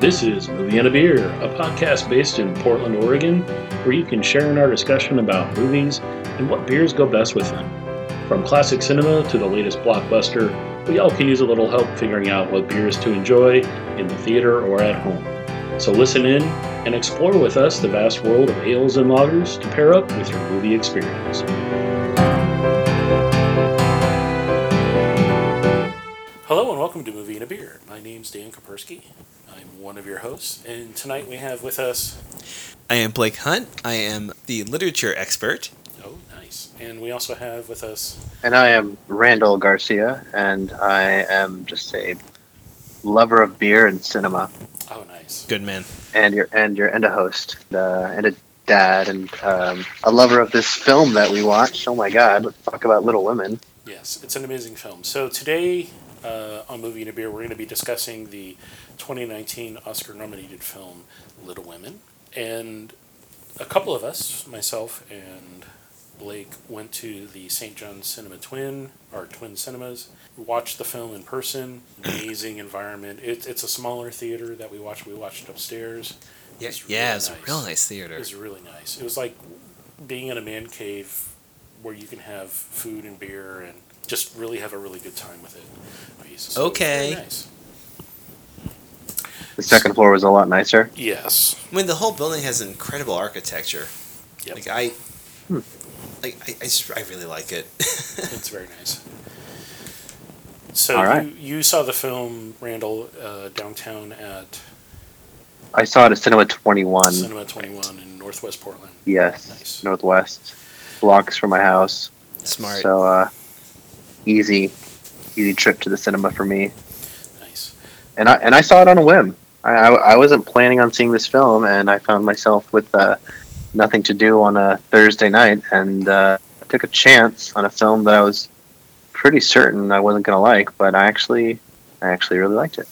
This is Movie and a Beer, a podcast based in Portland, Oregon, where you can share in our discussion about movies and what beers go best with them. From classic cinema to the latest blockbuster, we all can use a little help figuring out what beers to enjoy in the theater or at home. So listen in and explore with us the vast world of ales and lagers to pair up with your movie experience. Hello and welcome to Movie and a Beer. My name's Dan Kapersky. I'm one of your hosts, and tonight we have with us. I am Blake Hunt. I am the literature expert. Oh, nice. And we also have with us. And I am Randall Garcia, and I am just a lover of beer and cinema, Oh, nice. Good man. and your and your and a host, uh, and a dad, and um, a lover of this film that we watched. Oh my God! Let's talk about Little Women. Yes, it's an amazing film. So today uh, on Movie and a Beer, we're going to be discussing the 2019 Oscar-nominated film Little Women, and a couple of us, myself and Blake, went to the St. John's Cinema Twin, or Twin Cinemas, watched the film in person. Amazing environment. It, it's a smaller theater that we watched. We watched upstairs. Yeah, It's yeah, really it's nice. a real nice theater. It was really nice. It was like being in a man cave where you can have food and beer and just really have a really good time with it. So Okay. nice. The second floor was a lot nicer. Yes. I mean, the whole building has incredible architecture. Yep. Like I, Hmm. like I, I, just, I really like it. It's very nice. So All right. you, you saw the film Randall uh, downtown at I saw it at Cinema Twenty One. Cinema 21 in Northwest Portland. Yes, Nice. Northwest, blocks from my house. Smart. So uh, easy, easy trip to the cinema for me. Nice. and I and I saw it on a whim. I, I, I wasn't planning on seeing this film, and I found myself with uh, nothing to do on a Thursday night, and uh, took a chance on a film that I was pretty certain I wasn't gonna like, but I actually, I actually really liked it.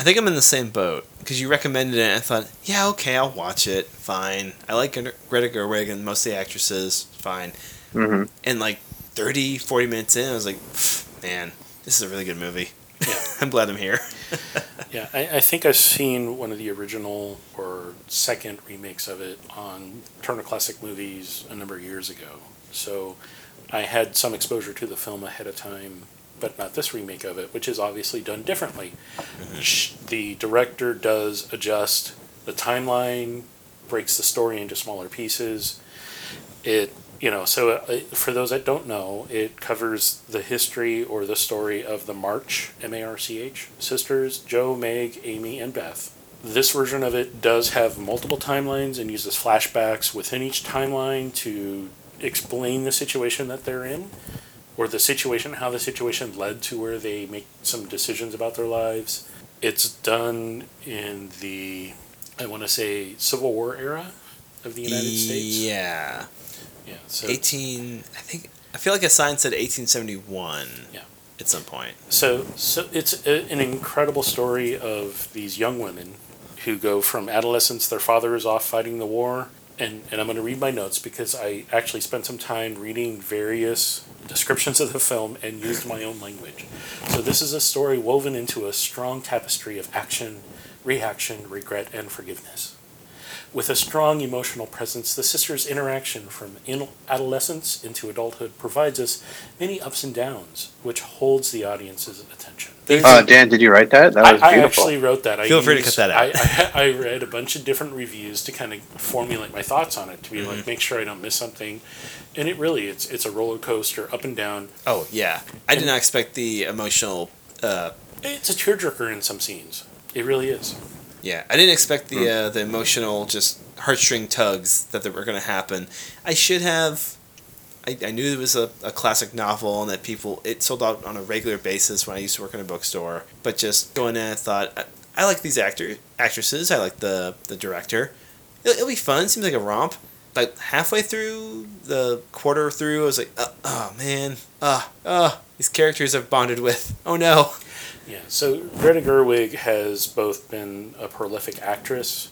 I think I'm in the same boat because you recommended it. and I thought, yeah, okay, I'll watch it. Fine. I like Greta Greta Gerwig and most of the actresses. Fine. hmm And like 30, 40 minutes in, I was like, man, this is a really good movie. Yeah. I'm glad I'm here. Yeah, I, I think I've seen one of the original or second remakes of it on Turner Classic Movies a number of years ago. So I had some exposure to the film ahead of time, but not this remake of it, which is obviously done differently. Mm-hmm. Sh- The director does adjust the timeline, breaks the story into smaller pieces. It you know, so uh, for those that don't know, it covers the history or the story of the March, M A R C H, sisters, Jo, Meg, Amy, and Beth. This version of it does have multiple timelines and uses flashbacks within each timeline to explain the situation that they're in, or the situation, how the situation led to where they make some decisions about their lives. It's done in the, I want to say, Civil War era of the United States. Yeah. Yeah. So 18 i think i feel like a sign said 1871 Yeah. at some point So, so it's a, an incredible story of these young women who go from adolescence. Their father is off fighting the war, and and I'm going to read my notes because I actually spent some time reading various descriptions of the film and used my own language. So this is a story woven into a strong tapestry of action, reaction, regret, and forgiveness. With a strong emotional presence, the sisters' interaction from in adolescence into adulthood provides us many ups and downs, which holds the audience's attention. Uh, Dan, did you write that? That I, was I beautiful. actually wrote that. I Feel free to cut that out. I, I, I read a bunch of different reviews to kind of formulate my thoughts on it, to be Mm-hmm. like make sure I don't miss something. And it really, it's it's a roller coaster, up and down. oh yeah i did not expect the emotional uh, It's a tearjerker in some scenes. It really is. Yeah i didn't expect the Hmm. uh, the emotional just heartstring tugs that were going to happen i should have I, I knew it was a, a classic novel and that people it sold out on a regular basis when I used to work in a bookstore. But just going in, I thought I, I like these actor actresses. I like the the director. It'll, it'll be fun. Seems like a romp. But halfway through the quarter through, I was like, uh, oh man, ah, ah, these characters I've bonded with. Oh no. Yeah. So Greta Gerwig has both been a prolific actress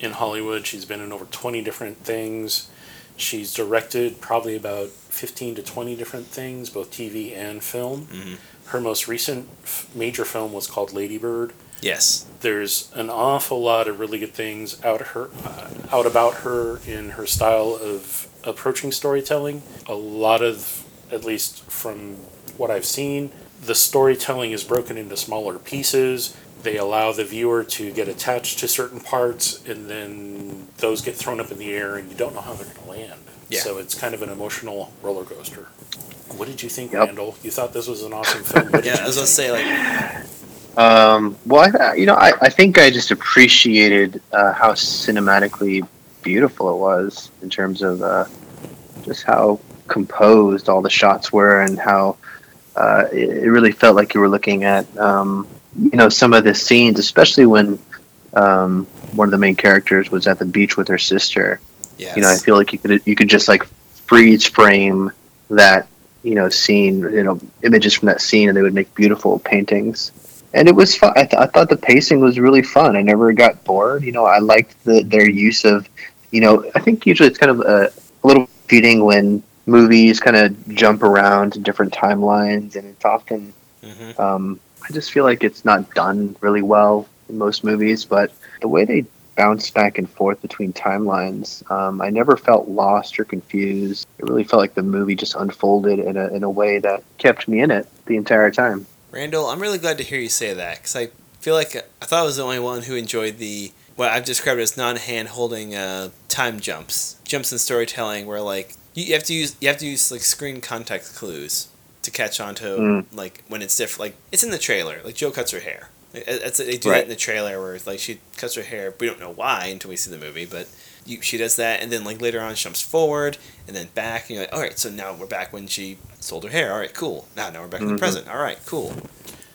in Hollywood. She's been in over twenty different things. She's directed probably about fifteen to twenty different things, both TV and film. Mhm. Her most recent f- major film was called Lady Bird. Yes. There's an awful lot of really good things out her uh, out about her in her style of approaching storytelling. A lot of, at least from what I've seen, the storytelling is broken into smaller pieces. They allow the viewer to get attached to certain parts, and then those get thrown up in the air, and you don't know how they're going to land. Yeah. So it's kind of an emotional roller coaster. What did you think, Yep. Randall? You thought this was an awesome film. What Yeah, I was gonna say like Um, well, I, you know, I, I think I just appreciated uh, how cinematically beautiful it was in terms of uh, just how composed all the shots were and how uh, it, it really felt like you were looking at, um, you know, some of the scenes, especially when um, one of the main characters was at the beach with her sister. yes. You know, I feel like you could you could just like freeze frame that you know scene, you know, images from that scene, and they would make beautiful paintings. And it was fun. I, th- I thought the pacing was really fun. I never got bored. You know, I liked the, their use of, you know, I think usually it's kind of a, a little feeding when movies kind of jump around to different timelines, and it's often Mhm. um, I just feel like it's not done really well in most movies, but the way they bounce back and forth between timelines, um, I never felt lost or confused. It really felt like the movie just unfolded in a, in a way that kept me in it the entire time. Randall, I'm really glad to hear you say that because I feel like I thought I was the only one who enjoyed the what I've described as non-hand holding uh, time jumps, jumps in storytelling where like you, you have to use you have to use like screen context clues to catch on to Mm. like when it's different. Like it's in the trailer. Like Jo cuts her hair. It- It's, they do Right. that in the trailer where like she cuts her hair. We don't know why until we see the movie, but you, she does that, and then like later on she jumps forward and then back, and you're like, all right, so now we're back when she sold her hair. All right, cool. Now now we're back in the Mhm. present. All right, cool.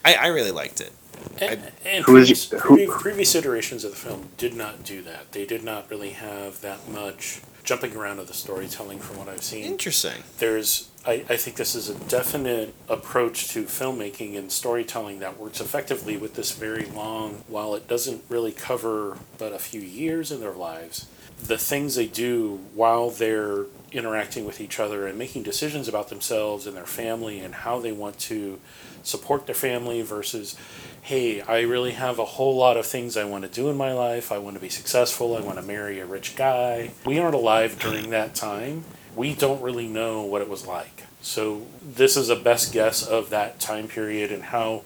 I, I really liked it. And, and Who is- previous, who- previ- previous iterations of the film did not do that. They did not really have that much jumping around of the storytelling from what I've seen. Interesting. There's, I, I think this is a definite approach to filmmaking and storytelling that works effectively with this very long, while it doesn't really cover but a few years in their lives, the things they do while they're interacting with each other and making decisions about themselves and their family and how they want to support their family versus hey i really have a whole lot of things i want to do in my life. I want to be successful. I want to marry a rich guy. We aren't alive during that time. We don't really know what it was like. So this is a best guess of that time period and how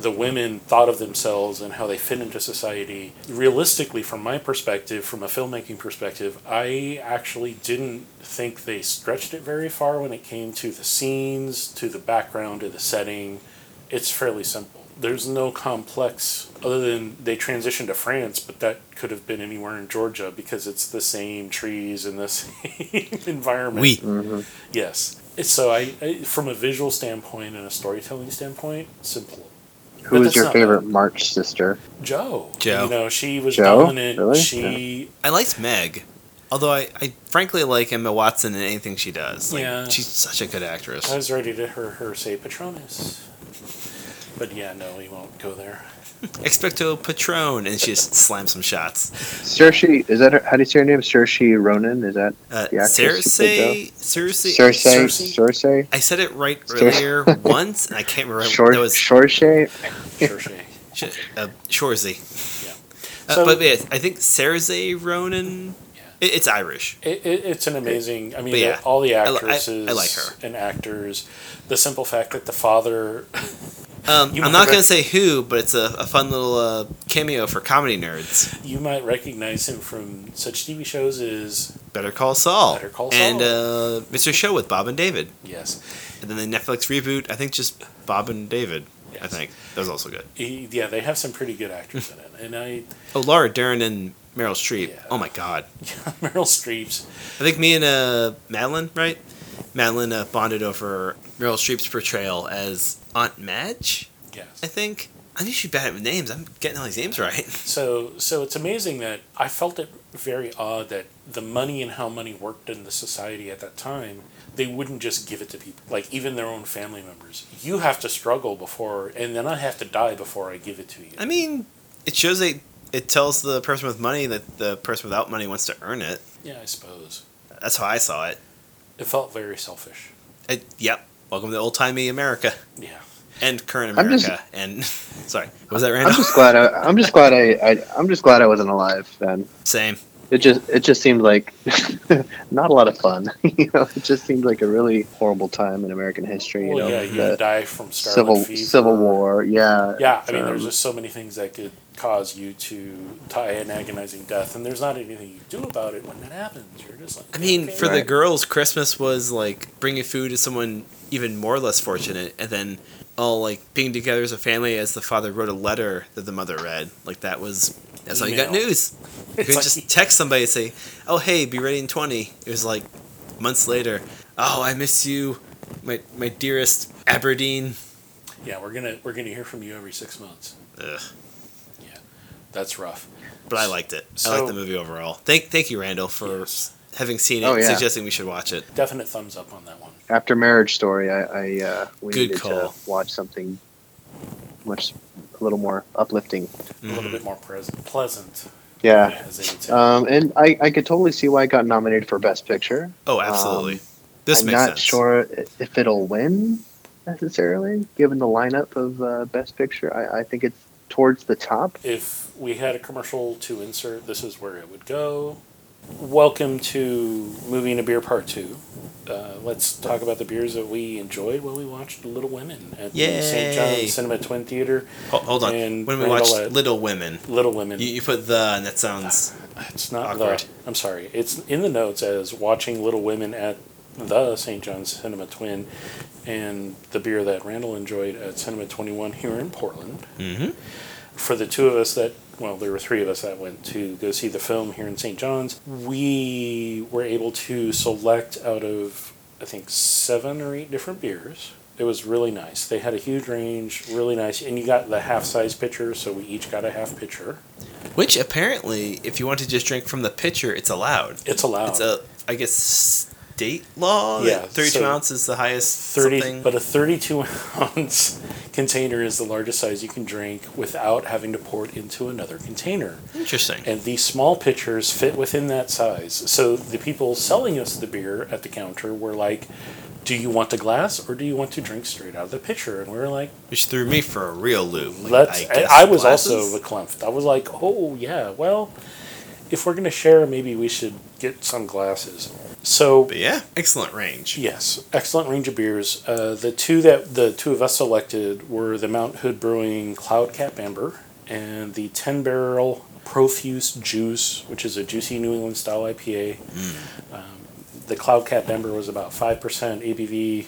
the women thought of themselves and how they fit into society. Realistically, from my perspective, from a filmmaking perspective, I actually didn't think they stretched it very far when it came to the scenes, to the background, to the setting. It's fairly simple. There's no complex other than they transitioned to France, but that could have been anywhere in Georgia because it's the same trees and the same environment. We. hmm Yes. So I, I from a visual standpoint and a storytelling standpoint, simple. Who was your not favorite March sister? Jo. Jo. You know, she was Jo? dominant. Really? She I liked Meg. Although I, I frankly like Emma Watson in anything she does. Like, Yeah. She's such a good actress. I was ready to hear her say Patronus. But yeah, no, we won't go there. Expecto Patron, and she just slams some shots. Cersei, is that her, how do you say her name? Cersei Ronan? Is that Uh, The actress who Cersei, Cersei, Cersei? Cersei? Cersei? I said it right Cersei. earlier once, and I can't remember. Shor- that was Shorshay? Sure, she. Sh- uh, Shorzy. Yeah. Uh, So- but yeah, I think Cersei Ronan. Yeah. It, it's Irish. It, it, it's an amazing. I mean, But yeah, the- all the I I- actresses I like her. and actors. The simple fact that the father. Um, I'm not going to say who, but it's a, a fun little uh, cameo for comedy nerds. You might recognize him from such TV shows as Better Call Saul. Better Call And uh, Mr. Show with Bob and David. yes, And then the Netflix reboot, I think just Bob and David. I think that was also good. he, yeah, they have some pretty good actors in it, and I Oh, Laura Dern and Meryl Streep. Yeah. Oh my God. Meryl Streep's I think me and uh, Madeline, right? Madeline uh, bonded over Meryl Streep's portrayal as Aunt Madge. yes. I think. I knew she'd bad with names. I'm getting all these names right. So so it's amazing that I felt it very odd that the money and how money worked in the society at that time, they wouldn't just give it to people, like even their own family members. You have to struggle before, and then I have to die before I give it to you. I mean, it shows that it tells the person with money that the person without money wants to earn it. yeah, I suppose That's how I saw it. it felt very selfish. it yep. Welcome to old timey America. Yeah, and current I'm just- America. and sorry, was that random? I'm random? just glad. I, I'm just glad I, I. I'm just glad I wasn't alive then. Same. It just. It just seemed like not a lot of fun. you know, it just seemed like a really horrible time in American history. You well, know, yeah, you the die from scarlet civil fever. civil war. Yeah. Yeah, I mean, there's um, just so many things that could cause you to die an agonizing death, and there's not anything you can do about it when that happens. You're just like, I mean, okay. for the girls, Christmas was like bringing food to someone even more or less fortunate, and then all like being together as a family as the father wrote a letter that the mother read. Like that was that's how you got news. You It's could like- just text somebody and say, "Oh, hey, be ready in 20. It was like months later. Oh, I miss you, my my dearest Aberdeen. yeah, we're gonna we're gonna hear from you every six months. Ugh. Yeah, That's rough. But I liked it. I So- liked the movie overall. Thank thank you, Randall, for Yes. having seen it Oh, and yeah. suggesting we should watch it. Definite thumbs up on that one. after Marriage Story, I, I uh, we Good needed call. to watch something much a little more uplifting. A little bit more present, pleasant, Yeah. as they would say. Um, and I, I could totally see why it got nominated for Best Picture. Oh, absolutely. Um, this I'm makes not sense. sure if it'll win necessarily, given the lineup of uh, Best Picture. I, I think it's towards the top. if we had a commercial to insert, this is where it would go. Welcome to Movie and a Beer Part 2. Uh, let's talk about the beers that we enjoyed while we watched Little Women at the St. Yay. John's Cinema Twin Theater. Ho- Hold on. And when we Randall watched at- Little Women, Little Women. you, you put the, and that sounds. It's not Awkward. the. I'm sorry. It's in the notes as watching Little Women at the St. John's Cinema Twin, and the beer that Randall enjoyed at Cinema 21 here in Portland. Mm-hmm. For the two of us that, well, there were three of us that went to go see the film here in St. John's, we were able to select out of, I think, seven or eight different beers. It was really nice. They had a huge range, really nice, and you got the half size pitcher, so we each got a half pitcher. Which apparently, if you want to just drink from the pitcher, it's allowed. It's allowed. It's a, I guess, state law. Yeah, 32 so ounce is the highest. 30 something. but a 32 ounce container is the largest size you can drink without having to pour it into another container Interesting. and these small pitchers fit within that size so the people selling us the beer at the counter were like do you want the glass or do you want to drink straight out of the pitcher and we were like Which threw me for a real loop. Like, let's I, I, was glasses? also verklempt i was like oh yeah well if we're going to share maybe we should get some glasses so But yeah, excellent range. Yes, excellent range of beers. Uh, the two that the two of us selected were the Mount Hood Brewing Cloud Cap Amber and the Ten Barrel Profuse Juice, which is a juicy New England style IPA. Um, the Cloud Cap Amber was about five percent ABV,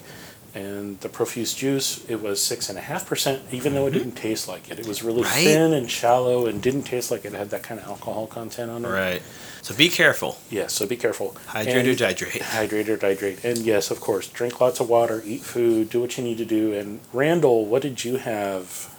and the Profuse Juice it was six and a half percent. Even though it didn't taste like it, it was really Right. thin and shallow and didn't taste like it had that kind of alcohol content on it. Right. So be careful. Yeah, so be careful. Hydrate or dehydrate. Hydrate or hydrate. And yes, of course, drink lots of water, eat food, do what you need to do. And Randall, what did you have?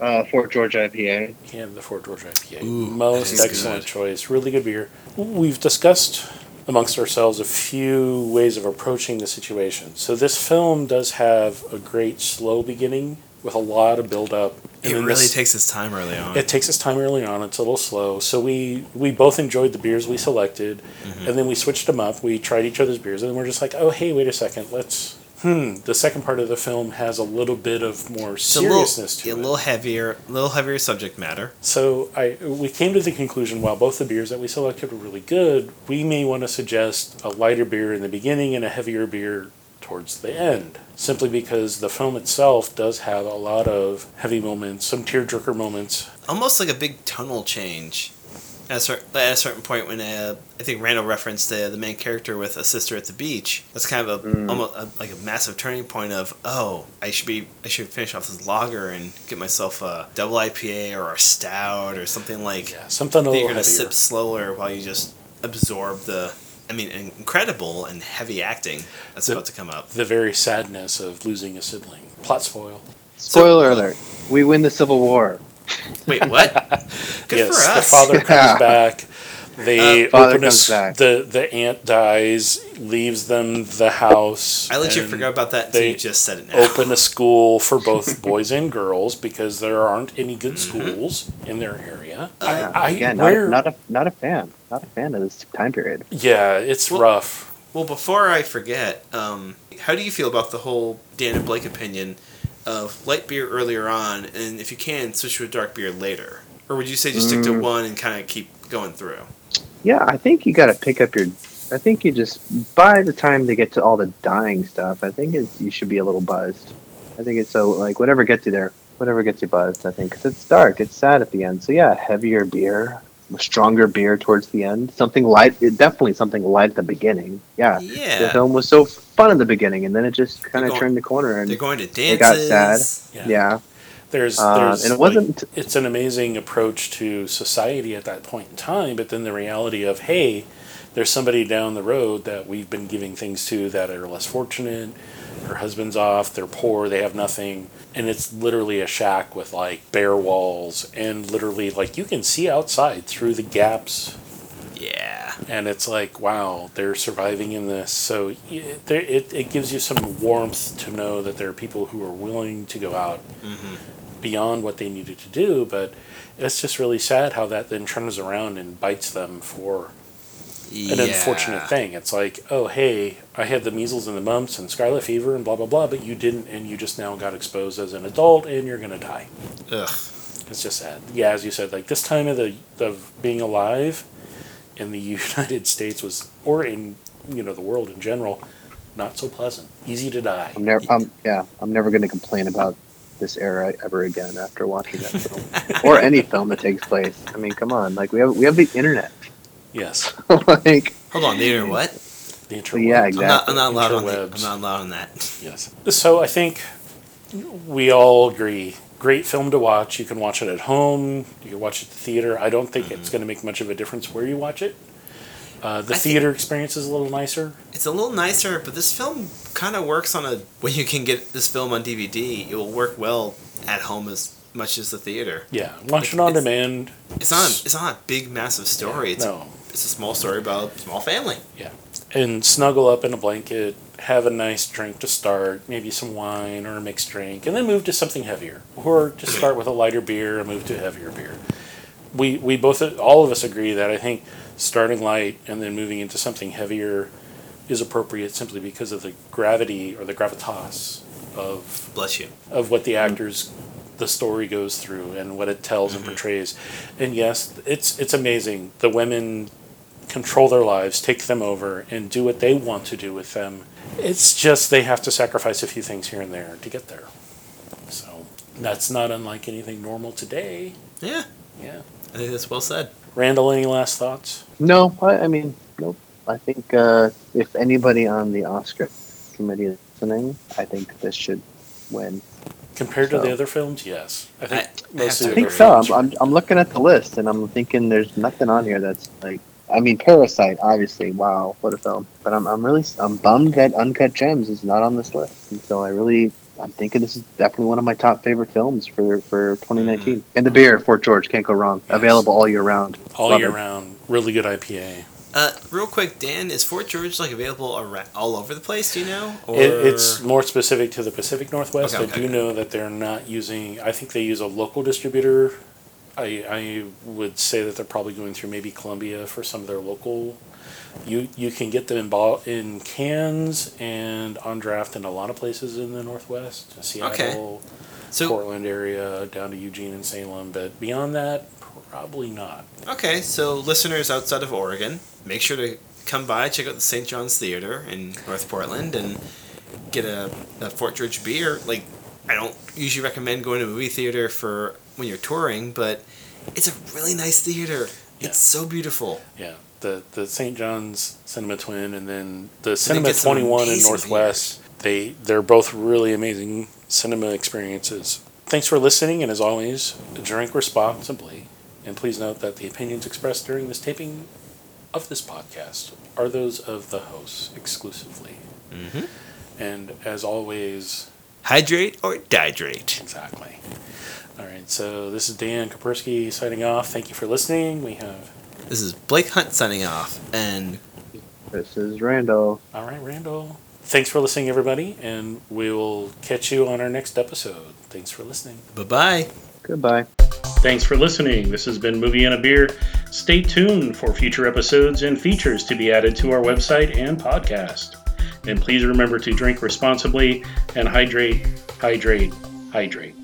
Uh, Fort George IPA. He had the Fort George IPA. Ooh, Most excellent good. choice. Really good beer. We've discussed amongst ourselves a few ways of approaching the situation. So this film does have a great slow beginning with a lot of build up. It really takes its time early on. It takes its time early on. It's a little slow. So we we both enjoyed the beers we selected, Mm-hmm. and then we switched them up. We tried each other's beers, and then we're just like, oh hey, wait a second, let's. Hmm. The second part of the film has a little bit of more It's a little, seriousness to it. A little heavier, a little heavier subject matter. So I we came to the conclusion while both the beers that we selected were really good, we may want to suggest a lighter beer in the beginning and a heavier beer towards the end. Simply because the film itself does have a lot of heavy moments, some tearjerker moments. Almost like a big tonal change. At a, cer- at a certain point, when uh, I think Randall referenced uh, the main character with a sister at the beach, that's kind of a Mm. almost a, like a massive turning point of oh, I should be I should finish off this lager and get myself a double IPA or a stout or something like Yeah, something a that little you're gonna heavier. sip slower while you just absorb the. I mean, incredible and heavy acting that's The- about to come up. the very sadness of losing a sibling. Plot spoil. Spoiler alert: We win the Civil War. Wait, what? Good yes, for the father comes back. They Uh, father open a comes s- back. the the aunt dies, leaves them the house. I let you forget about that until they you just said it now. Open a school for both boys and girls because there aren't any good Mm-hmm. schools in their area. Yeah, I, I Again, not, where, a, not a not a fan. Not a fan of this time period. yeah, it's Well- rough. Well, before I forget, um, how do you feel about the whole Dan and Blake opinion of light beer earlier on, and if you can, switch to a dark beer later? Or would you say just stick to Mm. one and kind of keep going through? Yeah, I think you got to pick up your. I think you just by the time they get to all the dying stuff, I think it's, you should be a little buzzed. I think it's so like whatever gets you there, whatever gets you buzzed. I think because it's dark, it's sad at the end. So yeah, heavier beer, stronger beer towards the end, something light. Definitely something light at the beginning. Yeah, the film was so fun in the beginning, and then it just kind of turned the corner. And They're going to It got dances. sad. yeah, There's, Uh, there's and it wasn't- it's an amazing approach to society at that point in time, but then the reality of, hey, there's somebody down the road that we've been giving things to that are less fortunate. Her husband's off, they're poor, they have nothing. And it's literally a shack with like bare walls and literally like you can see outside through the gaps Yeah. and it's like wow they're surviving in this so it, it, it gives you some warmth to know that there are people who are willing to go out mm-hmm. beyond what they needed to do but it's just really sad how that then turns around and bites them for an unfortunate thing it's like oh hey i had the measles and the mumps and scarlet fever and blah blah blah but you didn't and you just now got exposed as an adult and you're going to die Ugh. it's just sad. Yeah, as you said, like this time of the of being alive in the United States was, or in you know the world in general, not so pleasant. Easy to die. I'm never. I'm yeah. I'm never going to complain about this era ever again after watching that film or any film that takes place. I mean, come on. Like we have we have the internet. Yes, like Hold on, the internet what? the yeah, exactly. I'm not, I'm not allowed on the, Interwebs. I'm not allowed on that. Yes. So I think we all agree. Great film to watch. You can watch it at home. You can watch it at the theater. I don't think it's going to make much of a difference where you watch it. Uh, the I theater experience is a little nicer. It's a little nicer, but this film kind of works on a when you can get this film on DVD. It will work well at home as much as the theater. Yeah, watch it on It's- demand. It's not a, it's not a big massive story. It's No, it's a small story about a small family. Yeah. And snuggle up in a blanket, have a nice drink to start, maybe some wine or a mixed drink, and then move to something heavier. Or just start with a lighter beer and move to a heavier beer. We we both all of us agree that I think starting light and then moving into something heavier is appropriate simply because of the gravity or the gravitas of Bless you. of what the actors the story goes through and what it tells and mm-hmm. portrays. And yes, it's it's amazing. The women control their lives, take them over, and do what they want to do with them. It's just they have to sacrifice a few things here and there to get there. So that's not unlike anything normal today. Yeah, Yeah. I think that's well said. Randall, any last thoughts? no, I, I mean, nope. I think uh, if anybody on the Oscar committee is listening, I think this should win. Compared to the other films, yes. I think I- I most have of to the I think so. I'm, I'm, I'm looking at the list and I'm thinking there's nothing on here that's like. I mean, Parasite, obviously. Wow, what a film! But I'm, I'm really, I'm bummed that Uncut Gems is not on this list. And so I really, I'm thinking this is definitely one of my top favorite films for for 2019. And the beer, Fort George, can't go wrong. Yes. Available all year round. all Love year it. round. Really good IPA. Uh, real quick, Dan, is Fort George like available around, all over the place? Do you know? Or It, it's more specific to the Pacific Northwest. Okay, I do okay. know that they're not using. I think they use a local distributor. I I would say that they're probably going through maybe Columbia for some of their local. You you can get them in bo- in cans and on draft in a lot of places in the Northwest, uh, Seattle, so Portland area, down to Eugene and Salem. But beyond that, probably not. okay. So listeners outside of Oregon, make sure to come by, check out the St. John's Theater in North Portland, and get a, a Fort George beer. Like, I don't usually recommend going to a movie theater for when you're touring, but it's a really nice theater. Yeah. It's so beautiful. Yeah, the the St. John's Cinema Twin and then the they Cinema Twenty One in amazing Northwest. They they're both really amazing cinema experiences. Thanks for listening, and as always, drink responsibly. And please note that the opinions expressed during this taping of this podcast are those of the hosts exclusively. Mm-hmm. And as always, Hydrate or dihydrate. exactly. All right, so this is Dan Kapersky signing off. Thank you for listening. We have This is Blake Hunt signing off, and This is Randall. All right, Randall. Thanks for listening, everybody, and we will catch you on our next episode. Thanks for listening. bye bye. Goodbye. Thanks for listening. This has been Movie and a Beer. Stay tuned for future episodes and features to be added to our website and podcast. And please remember to drink responsibly and hydrate, hydrate, hydrate.